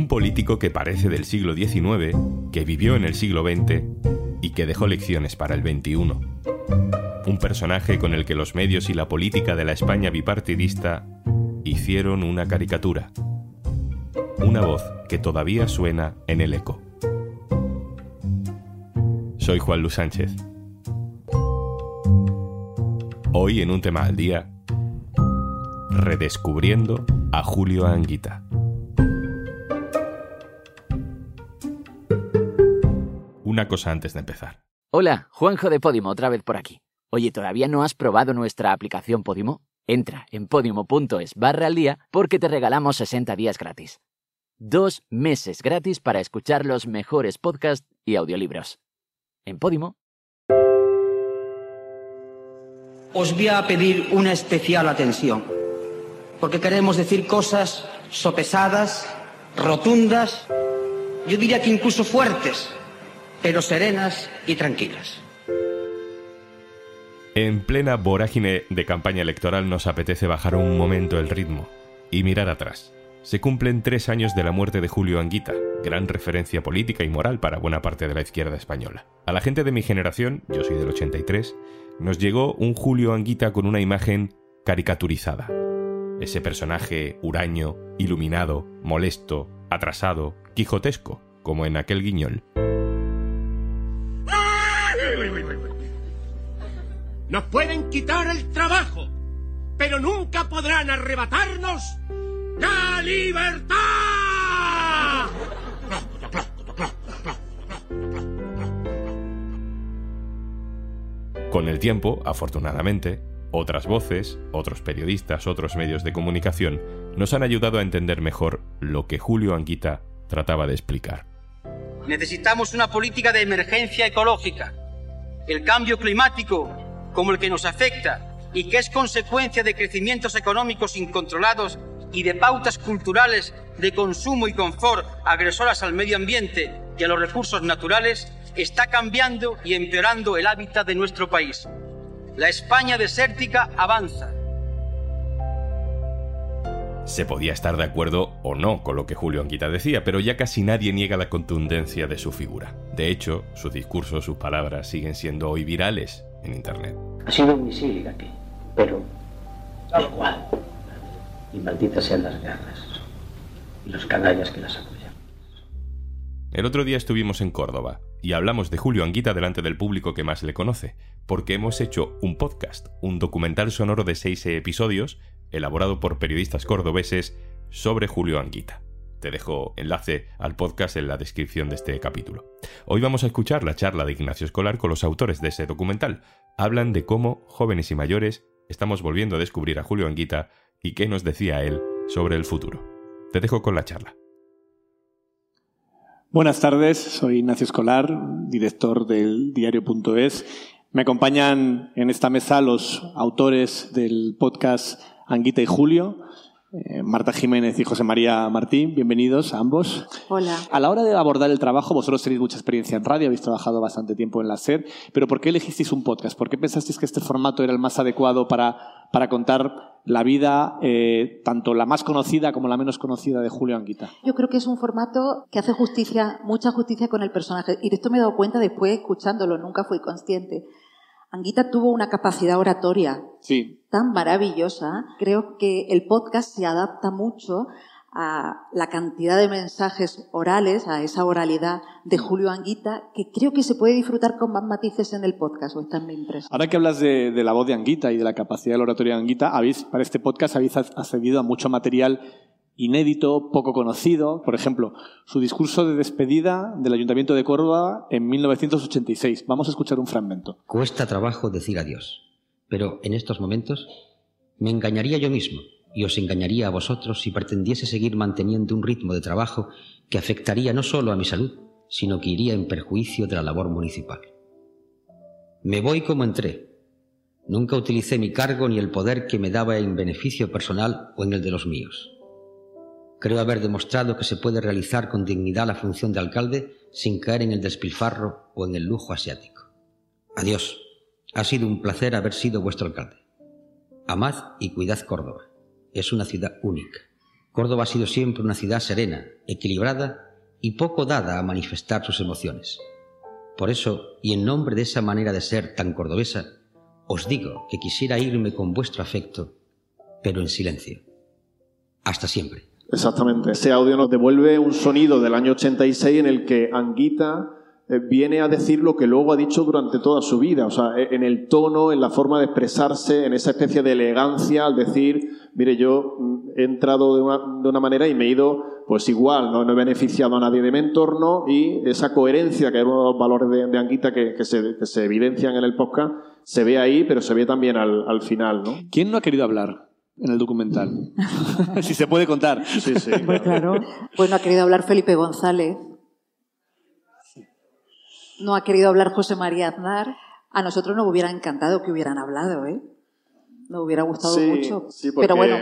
Un político que parece del siglo XIX, que vivió en el siglo XX y que dejó lecciones para el XXI. Un personaje con el que los medios y la política de la España bipartidista hicieron una caricatura. Una voz que todavía suena en el eco. Soy Juan Luis Sánchez. Hoy en un tema al día, redescubriendo a Julio Anguita. Una cosa antes de empezar. Hola, Juanjo de Podimo, otra vez por aquí. Oye, ¿todavía no has probado nuestra aplicación Podimo? Entra en podimo.es barra al día porque te regalamos 60 días gratis. Dos meses gratis para escuchar los mejores podcasts y audiolibros. En Podimo. Os voy a pedir una especial atención, porque queremos decir cosas sopesadas, rotundas, yo diría que incluso fuertes, pero serenas y tranquilas. En plena vorágine de campaña electoral nos apetece bajar un momento el ritmo y mirar atrás. Se cumplen tres años de la muerte de Julio Anguita, gran referencia política y moral para buena parte de la izquierda española. A la gente de mi generación, yo soy del 83, nos llegó un Julio Anguita con una imagen caricaturizada. Ese personaje huraño, iluminado, molesto, atrasado, quijotesco, como en aquel guiñol. Nos pueden quitar el trabajo, pero nunca podrán arrebatarnos la libertad. Con el tiempo, afortunadamente, otras voces, otros periodistas, otros medios de comunicación nos han ayudado a entender mejor lo que Julio Anguita trataba de explicar. Necesitamos una política de emergencia ecológica. El cambio climático, como el que nos afecta y que es consecuencia de crecimientos económicos incontrolados y de pautas culturales de consumo y confort agresoras al medio ambiente y a los recursos naturales, está cambiando y empeorando el hábitat de nuestro país. La España desértica avanza. Se podía estar de acuerdo o no con lo que Julio Anguita decía, pero ya casi nadie niega la contundencia de su figura. De hecho, su discurso, sus palabras siguen siendo hoy virales en Internet. Ha sido un misil aquí, pero da igual. Y malditas sean las guerras y los canallas que las apoyan. El otro día estuvimos en Córdoba y hablamos de Julio Anguita delante del público que más le conoce, porque hemos hecho un podcast, un documental sonoro de seis episodios, elaborado por periodistas cordobeses, sobre Julio Anguita. Te dejo enlace al podcast en la descripción de este capítulo. Hoy vamos a escuchar la charla de Ignacio Escolar con los autores de ese documental. Hablan de cómo, jóvenes y mayores, estamos volviendo a descubrir a Julio Anguita y qué nos decía él sobre el futuro. Te dejo con la charla. Buenas tardes, soy Ignacio Escolar, director del diario.es. Me acompañan en esta mesa los autores del podcast Anguita y Julio, eh, Marta Jiménez y José María Martín, bienvenidos a ambos. Hola. A la hora de abordar el trabajo, vosotros tenéis mucha experiencia en radio, habéis trabajado bastante tiempo en la SER, pero ¿por qué elegisteis un podcast? ¿Por qué pensasteis que este formato era el más adecuado para, para contar la vida, eh, tanto la más conocida como la menos conocida de Julio Anguita? Yo creo que es un formato que hace justicia, mucha justicia con el personaje. Y de esto me he dado cuenta después escuchándolo, nunca fui consciente. Anguita tuvo una capacidad oratoria Sí. tan maravillosa. Creo que el podcast se adapta mucho a la cantidad de mensajes orales, a esa oralidad de Julio Anguita, que creo que se puede disfrutar con más matices en el podcast, o está en mi impresión. Ahora que hablas de, de la voz de Anguita y de la capacidad de la oratoria de Anguita, habéis, para este podcast habéis accedido a mucho material inédito, poco conocido. Por ejemplo, su discurso de despedida del Ayuntamiento de Córdoba en 1986. Vamos a escuchar un fragmento. Cuesta trabajo decir adiós, pero en estos momentos me engañaría yo mismo y os engañaría a vosotros si pretendiese seguir manteniendo un ritmo de trabajo que afectaría no solo a mi salud, sino que iría en perjuicio de la labor municipal. Me voy como entré. Nunca utilicé mi cargo ni el poder que me daba en beneficio personal o en el de los míos. Creo haber demostrado que se puede realizar con dignidad la función de alcalde sin caer en el despilfarro o en el lujo asiático. Adiós. Ha sido un placer haber sido vuestro alcalde. Amad y cuidad Córdoba. Es una ciudad única. Córdoba ha sido siempre una ciudad serena, equilibrada y poco dada a manifestar sus emociones. Por eso, y en nombre de esa manera de ser tan cordobesa, os digo que quisiera irme con vuestro afecto, pero en silencio. Hasta siempre. Exactamente. Ese audio nos devuelve un sonido del año 86 en el que Anguita eh, viene a decir lo que luego ha dicho durante toda su vida, o sea, e, en el tono, en la forma de expresarse, en esa especie de elegancia al decir, mire, yo mm, he entrado de una, de una manera y me he ido, pues igual, ¿no? he beneficiado a nadie de mi entorno y esa coherencia, que es uno de los valores de, de Anguita que, que, se, que, se, evidencian en el podcast, se ve ahí, pero se ve también al, al final, ¿no? ¿Quién no ha querido hablar? En el documental. si se puede contar. Sí, sí. Pues claro. Pues no ha querido hablar Felipe González. No ha querido hablar José María Aznar. A nosotros nos hubiera encantado que hubieran hablado, ¿eh? Nos hubiera gustado sí, mucho. Sí, porque Pero bueno,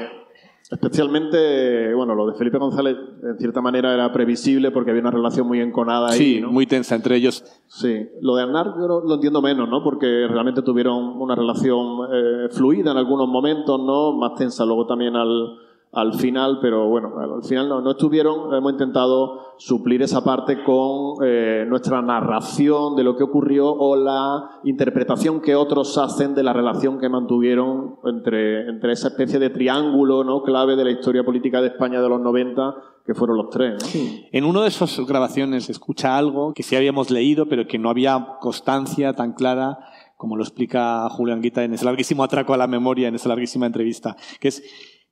Especialmente, bueno, lo de Felipe González en cierta manera era previsible porque había una relación muy enconada ahí. Sí, ¿no? muy tensa entre ellos. Sí, lo de Aznar yo lo, lo entiendo menos, ¿no? Porque realmente tuvieron una relación eh, fluida en algunos momentos, ¿no? Más tensa luego también al, al final, pero bueno, al final no, estuvieron. Hemos intentado suplir esa parte con eh, nuestra narración de lo que ocurrió o la interpretación que otros hacen de la relación que mantuvieron entre, entre esa especie de triángulo ¿no? clave de la historia política de España de los 90, que fueron los tres. En una de esas grabaciones se escucha algo que sí habíamos leído, pero que no había constancia tan clara como lo explica Julián Guita en ese larguísimo atraco a la memoria, en esa larguísima entrevista, que es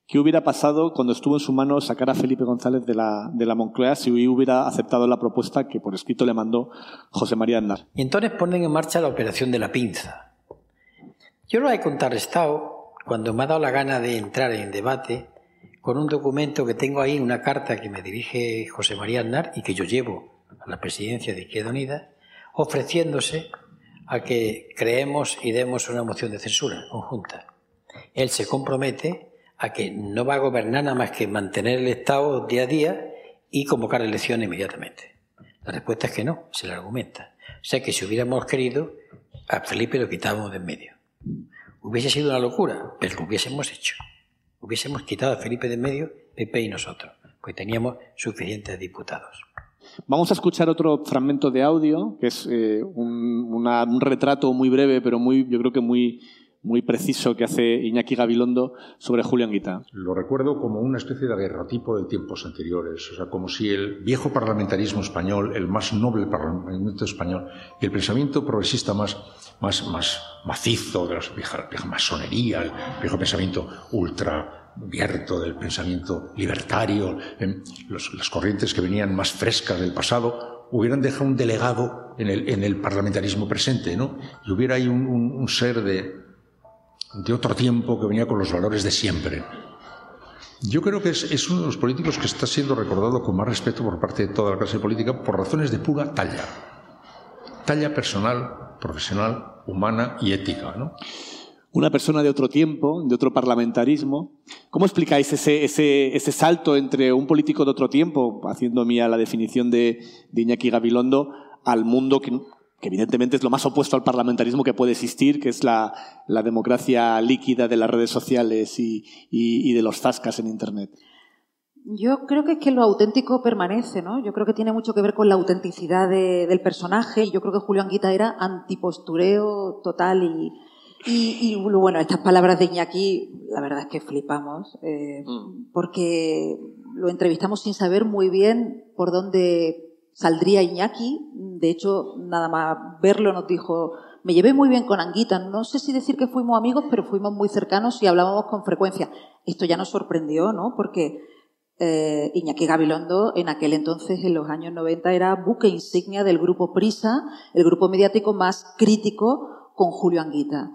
¿Qué hubiera pasado cuando estuvo en su mano sacar a Felipe González de la, de la Moncloa si hubiera aceptado la propuesta que por escrito le mandó José María Aznar? Y entonces ponen en marcha la operación de la pinza. Yo lo he contrarrestado cuando me ha dado la gana de entrar en debate con un documento que tengo ahí, una carta que me dirige José María Aznar y que yo llevo a la presidencia de Izquierda Unida, ofreciéndose a que creemos y demos una moción de censura conjunta. Él se compromete a que no va a gobernar nada más que mantener el Estado día a día y convocar elecciones inmediatamente. La respuesta es que no, se le argumenta. O sea que si hubiéramos querido, a Felipe lo quitábamos de en medio. Hubiese sido una locura, pero lo hubiésemos hecho. Hubiésemos quitado a Felipe de en medio, Pepe y nosotros, pues teníamos suficientes diputados. Vamos a escuchar otro fragmento de audio, que es eh, un, un retrato muy breve, pero muy, yo creo que muy, muy preciso que hace Iñaki Gabilondo sobre Julio Anguita. Lo recuerdo como una especie de aguerrotipo de tiempos anteriores, o sea, como si el viejo parlamentarismo español, el más noble parlamento español, el pensamiento progresista más, más, más macizo de la vieja, vieja masonería, el viejo pensamiento ultra abierto del pensamiento libertario, los, las corrientes que venían más frescas del pasado, hubieran dejado un delegado en el, en el parlamentarismo presente, ¿no? Y hubiera ahí un, un, un ser de, de otro tiempo que venía con los valores de siempre. Yo creo que es, es, uno de los políticos que está siendo recordado con más respeto por parte de toda la clase política por razones de pura talla. Talla personal, profesional, humana y ética. ¿no? Una persona de otro tiempo, de otro parlamentarismo. ¿Cómo explicáis ese, ese, ese salto entre un político de otro tiempo, haciendo mía la definición de, de Iñaki Gabilondo, al mundo que, que evidentemente es lo más opuesto al parlamentarismo que puede existir, que es la, la democracia líquida de las redes sociales y, y, y, de los zascas en Internet? Yo creo que es que lo auténtico permanece, ¿no? Yo creo que tiene mucho que ver con la autenticidad de, del personaje. Yo creo que Julio Anguita era antipostureo total y, y, y, bueno, estas palabras de Iñaki, la verdad es que flipamos, eh, mm. porque lo entrevistamos sin saber muy bien por dónde saldría Iñaki. De hecho, nada más verlo nos dijo, me llevé muy bien con Anguita. No sé si decir que fuimos amigos, pero fuimos muy cercanos y hablábamos con frecuencia. Esto ya nos sorprendió, ¿no? Porque eh, Iñaki Gabilondo en aquel entonces, en los años 90, era buque insignia del grupo Prisa, el grupo mediático más crítico con Julio Anguita.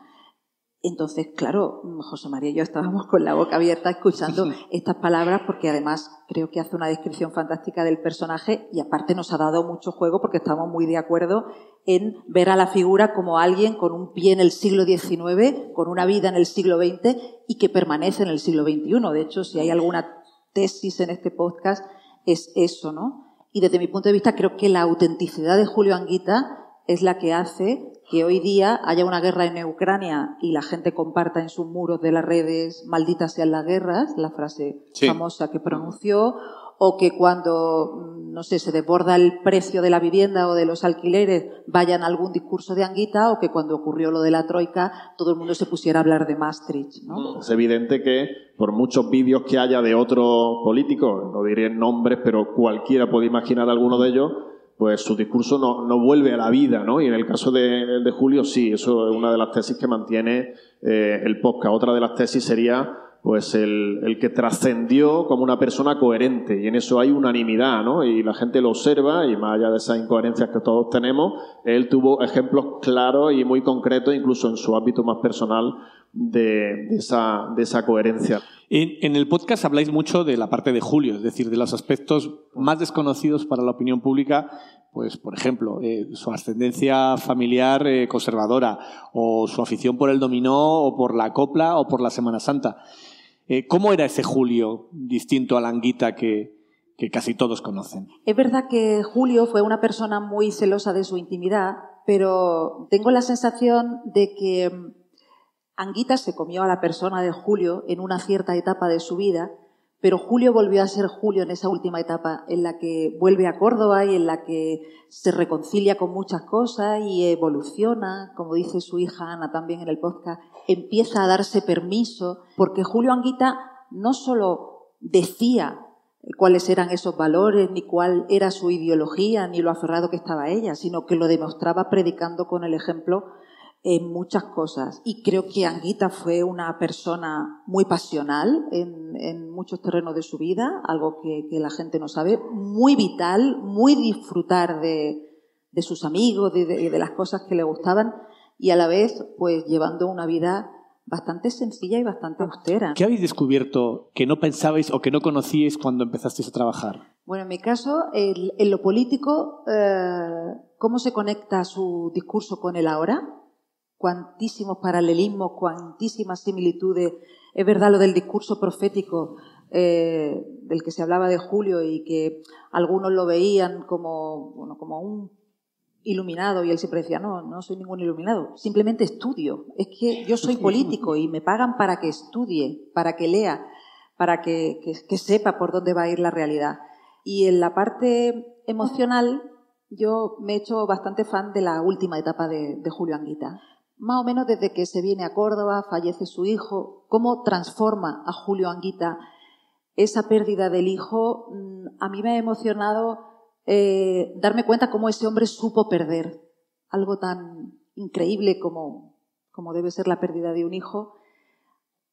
Entonces, claro, José María y yo estábamos con la boca abierta escuchando estas palabras porque además creo que hace una descripción fantástica del personaje y aparte nos ha dado mucho juego porque estamos muy de acuerdo en ver a la figura como alguien con un pie en el siglo XIX, con una vida en el siglo XX y que permanece en el siglo XXI. De hecho, si hay alguna tesis en este podcast es eso, ¿no? Y desde mi punto de vista creo que la autenticidad de Julio Anguita es la que hace que hoy día haya una guerra en Ucrania y la gente comparta en sus muros de las redes malditas sean las guerras, la frase famosa que pronunció, o que cuando, mm, no sé, se desborda el precio de la vivienda o de los alquileres vayan a algún discurso de Anguita, o que cuando ocurrió lo de la Troika todo el mundo se pusiera a hablar de Maastricht. ¿no? Es evidente que por muchos vídeos que haya de otros políticos, no diré nombres, pero cualquiera puede imaginar alguno de ellos, pues su discurso no, no, vuelve a la vida, ¿no? Y en el caso de, de Julio, sí, eso es una de las tesis que mantiene eh, el podcast. Otra de las tesis sería pues el, el que trascendió como una persona coherente y en eso hay unanimidad, ¿no? Y la gente lo observa y más allá de esas incoherencias que todos tenemos, él tuvo ejemplos claros y muy concretos, incluso en su ámbito más personal, de, de, esa, de esa, coherencia. En, en, el podcast habláis mucho de la parte de Julio, es decir, de los aspectos más desconocidos para la opinión pública, pues, por ejemplo, eh, su ascendencia familiar eh, conservadora, o su afición por el dominó, o por la copla, o por la Semana Santa. Eh, ¿Cómo era ese Julio distinto a la Anguita que, que casi todos conocen? Es verdad que Julio fue una persona muy celosa de su intimidad, pero tengo la sensación de que Anguita se comió a la persona de Julio en una cierta etapa de su vida, pero Julio volvió a ser Julio en esa última etapa, en la que vuelve a Córdoba y en la que se reconcilia con muchas cosas y evoluciona, como dice su hija Ana también en el podcast, empieza a darse permiso, porque Julio Anguita no solo decía cuáles eran esos valores, ni cuál era su ideología, ni lo aferrado que estaba ella, sino que lo demostraba predicando con el ejemplo en muchas cosas. Y creo que Anguita fue una persona muy pasional en, en muchos terrenos de su vida, algo que, que, la gente no sabe, muy vital, muy disfrutar de, de sus amigos, de, de, de, las cosas que le gustaban y a la vez pues llevando una vida bastante sencilla y bastante austera. ¿Qué habéis descubierto que no pensabais o que no conocíais cuando empezasteis a trabajar? Bueno, en mi caso, el, en lo político, eh, ¿cómo se conecta su discurso con el ahora? Cuantísimos paralelismos, cuantísimas similitudes. Es verdad lo del discurso profético eh, del que se hablaba de Julio y que algunos lo veían como, bueno, como un iluminado y él siempre decía, no, no soy ningún iluminado, simplemente estudio. Es que yo soy político y me pagan para que estudie, para que lea, para que, que, que sepa por dónde va a ir la realidad. Y en la parte emocional, yo me he hecho bastante fan de la última etapa de, de Julio Anguita más o menos desde que se viene a Córdoba, fallece su hijo, cómo transforma a Julio Anguita esa pérdida del hijo, mm, a mí me ha emocionado eh, darme cuenta cómo ese hombre supo perder algo tan increíble como, como debe ser la pérdida de un hijo.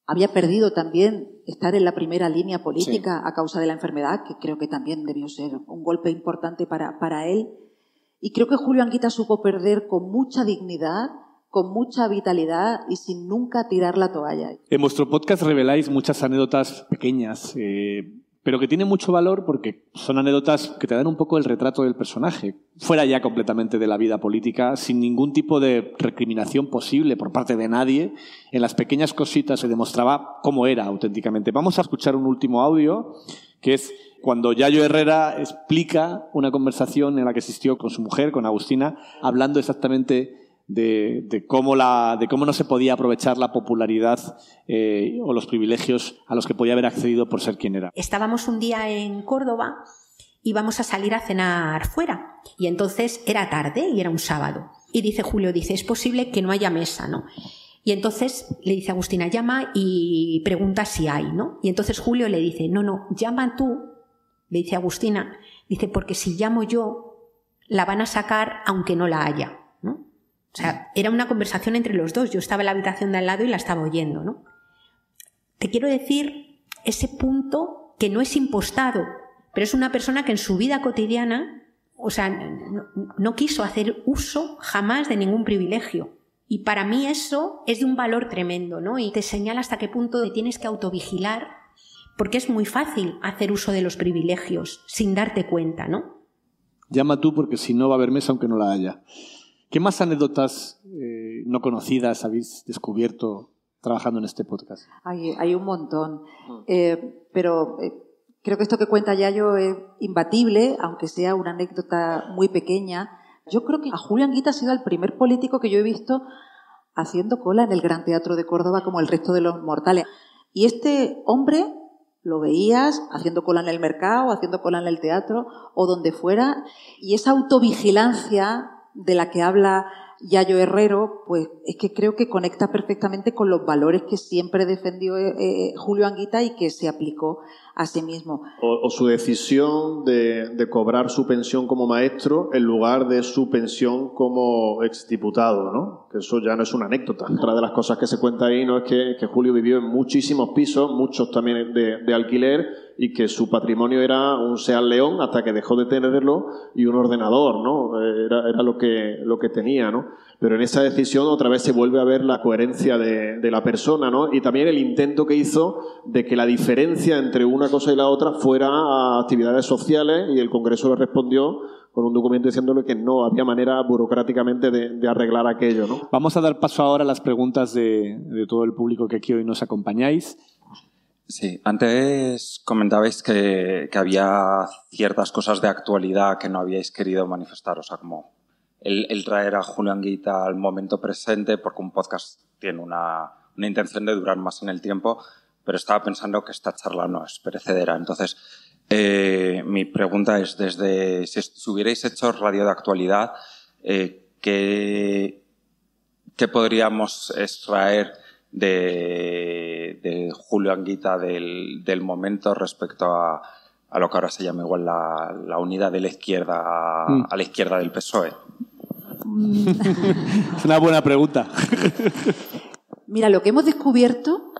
Había perdido también estar en la primera línea política sí. a causa de la enfermedad, que creo que también debió ser un golpe importante para, para él. Y creo que Julio Anguita supo perder con mucha dignidad, con mucha vitalidad y sin nunca tirar la toalla. En vuestro podcast reveláis muchas anécdotas pequeñas, eh, pero que tienen mucho valor porque son anécdotas que te dan un poco el retrato del personaje, fuera ya completamente de la vida política, sin ningún tipo de recriminación posible por parte de nadie. En las pequeñas cositas se demostraba cómo era auténticamente. Vamos a escuchar un último audio, que es cuando Yayo Herrera explica una conversación en la que asistió con su mujer, con Agustina, hablando exactamente de, cómo la, de cómo no se podía aprovechar la popularidad eh, o los privilegios a los que podía haber accedido por ser quien era. Estábamos un día en Córdoba y vamos a salir a cenar fuera. Y entonces era tarde y era un sábado. Y dice Julio, dice, es posible que no haya mesa, ¿no? Y entonces le dice Agustina, llama y pregunta si hay, ¿no? Y entonces Julio le dice, no, no, llama tú, le dice Agustina, dice, porque si llamo yo, la van a sacar aunque no la haya. O sea, era una conversación entre los dos. Yo estaba en la habitación de al lado y la estaba oyendo, ¿no? Te quiero decir ese punto que no es impostado, pero es una persona que en su vida cotidiana, o sea, no, quiso hacer uso jamás de ningún privilegio. Y para mí eso es de un valor tremendo, ¿no? Y te señala hasta qué punto te tienes que autovigilar, porque es muy fácil hacer uso de los privilegios sin darte cuenta, ¿no? Llama tú porque si no va a haber mesa aunque no la haya. ¿Qué más anécdotas eh, no conocidas habéis descubierto trabajando en este podcast? Hay, hay un montón, eh, pero eh, creo que esto que cuenta Yayo es imbatible, aunque sea una anécdota muy pequeña, Yo creo que a Julio Anguita ha sido el primer político que yo he visto haciendo cola en el Gran Teatro de Córdoba como el resto de los mortales. Y este hombre lo veías haciendo cola en el mercado, haciendo cola en el teatro o donde fuera, y esa autovigilancia de la que habla Yayo Herrero, pues es que creo que conecta perfectamente con los valores que siempre defendió eh, eh, Julio Anguita y que se aplicó a sí mismo. O, su decisión de, cobrar su pensión como maestro en lugar de su pensión como exdiputado, ¿no? Que eso ya no es una anécdota. Otra de las cosas que se cuenta ahí no es que, Julio vivió en muchísimos pisos, muchos también de, alquiler, y que su patrimonio era un Seat León hasta que dejó de tenerlo y un ordenador, ¿no? Era, era lo, que, lo que tenía, ¿no? Pero en esa decisión otra vez se vuelve a ver la coherencia de, de, la persona, ¿no? Y también el intento que hizo de que la diferencia entre una cosa y la otra fuera a actividades sociales y el Congreso le respondió con un documento diciéndole que no había manera burocráticamente de, de arreglar aquello, ¿no? Vamos a dar paso ahora a las preguntas de, de todo el público que aquí hoy nos acompañáis. Sí, antes comentabais que, que había ciertas cosas de actualidad que no habíais querido manifestar, o sea, como el, traer a Julián Guita al momento presente, porque un podcast tiene una, una, intención de durar más en el tiempo, pero estaba pensando que esta charla no es perecedera. Entonces, eh, mi pregunta es, desde si, hubierais hecho radio de actualidad, eh, ¿qué, ¿qué, podríamos extraer de, de Julio Anguita del, del momento respecto a, a lo que ahora se llama igual la, la unidad de la izquierda mm. a la izquierda del PSOE? es una buena pregunta. Mira, lo que hemos descubierto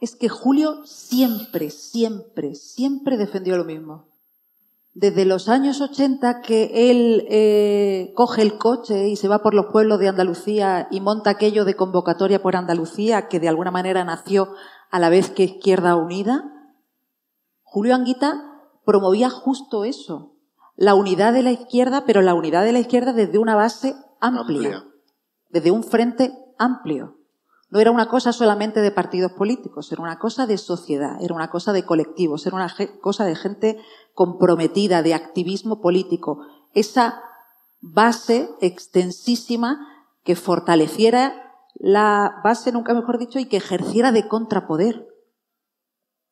es que Julio siempre, siempre, siempre defendió lo mismo. Desde los años 80 que él eh, coge el coche y se va por los pueblos de Andalucía y monta aquello de convocatoria por Andalucía, que de alguna manera nació a la vez que Izquierda Unida, Julio Anguita promovía justo eso, la unidad de la izquierda, pero la unidad de la izquierda desde una base amplia, desde un frente amplio. No era una cosa solamente de partidos políticos, era una cosa de sociedad, era una cosa de colectivos, era una cosa de gente comprometida, de activismo político. Esa base extensísima que fortaleciera la base, nunca mejor dicho, y que ejerciera de contrapoder.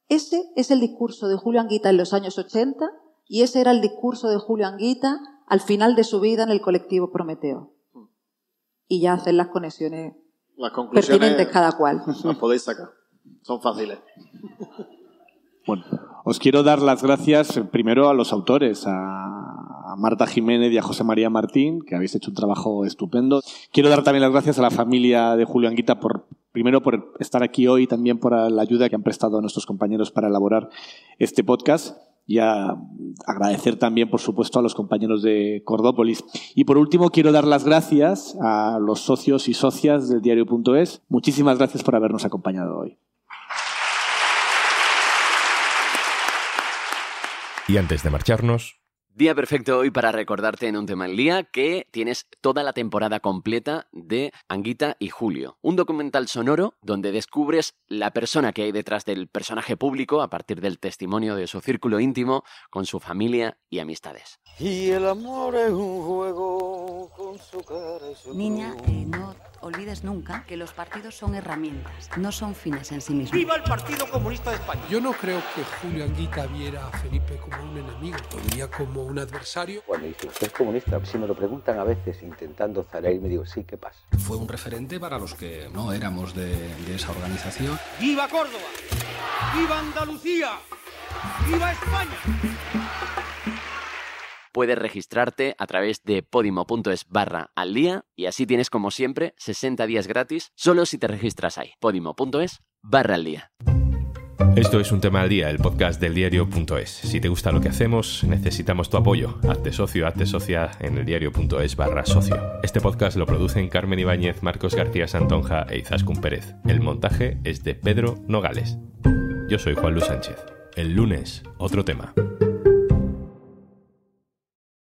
Ese es el discurso de Julio Anguita en los años 80 y ese era el discurso de Julio Anguita al final de su vida en el colectivo Prometeo. Y ya hacer las conexiones las pertinentes cada cual. Las podéis sacar. Son fáciles. Bueno, os quiero dar las gracias primero a los autores, a Marta Jiménez y a José María Martín, que habéis hecho un trabajo estupendo. Quiero dar también las gracias a la familia de Julio Anguita por, primero por estar aquí hoy, también por la ayuda que han prestado a nuestros compañeros para elaborar este podcast y a agradecer también, por supuesto, a los compañeros de Cordópolis. Y por último, quiero dar las gracias a los socios y socias del diario.es. Muchísimas gracias por habernos acompañado hoy. Y antes de marcharnos, Día perfecto hoy para recordarte en un tema en día que tienes toda la temporada completa de Anguita y Julio. Un documental sonoro donde descubres la persona que hay detrás del personaje público a partir del testimonio de su círculo íntimo con su familia y amistades. Y el amor es un juego Niña, eh, no olvides nunca que los partidos son herramientas, no son fines en sí mismos. ¡Viva el Partido Comunista de España! Yo no creo que Julio Anguita viera a Felipe como un enemigo, lo veía como un adversario. Cuando dice, ¿usted es comunista? Si me lo preguntan a veces intentando me digo, sí, ¿qué pasa? Fue un referente para los que no éramos de, de esa organización. ¡Viva Córdoba! ¡Viva Andalucía! ¡Viva España! Puedes registrarte a través de podimo.es barra al día y así tienes como siempre 60 días gratis solo si te registras ahí. podimo.es barra al día. Esto es un tema al día, el podcast del diario.es. Si te gusta lo que hacemos, necesitamos tu apoyo. Hazte socio, hazte socia en el diario.es barra socio. Este podcast lo producen Carmen Ibáñez, Marcos García Santonja e Izaskun Pérez. El montaje es de Pedro Nogales. Yo soy Juan Luis Sánchez. El lunes, otro tema.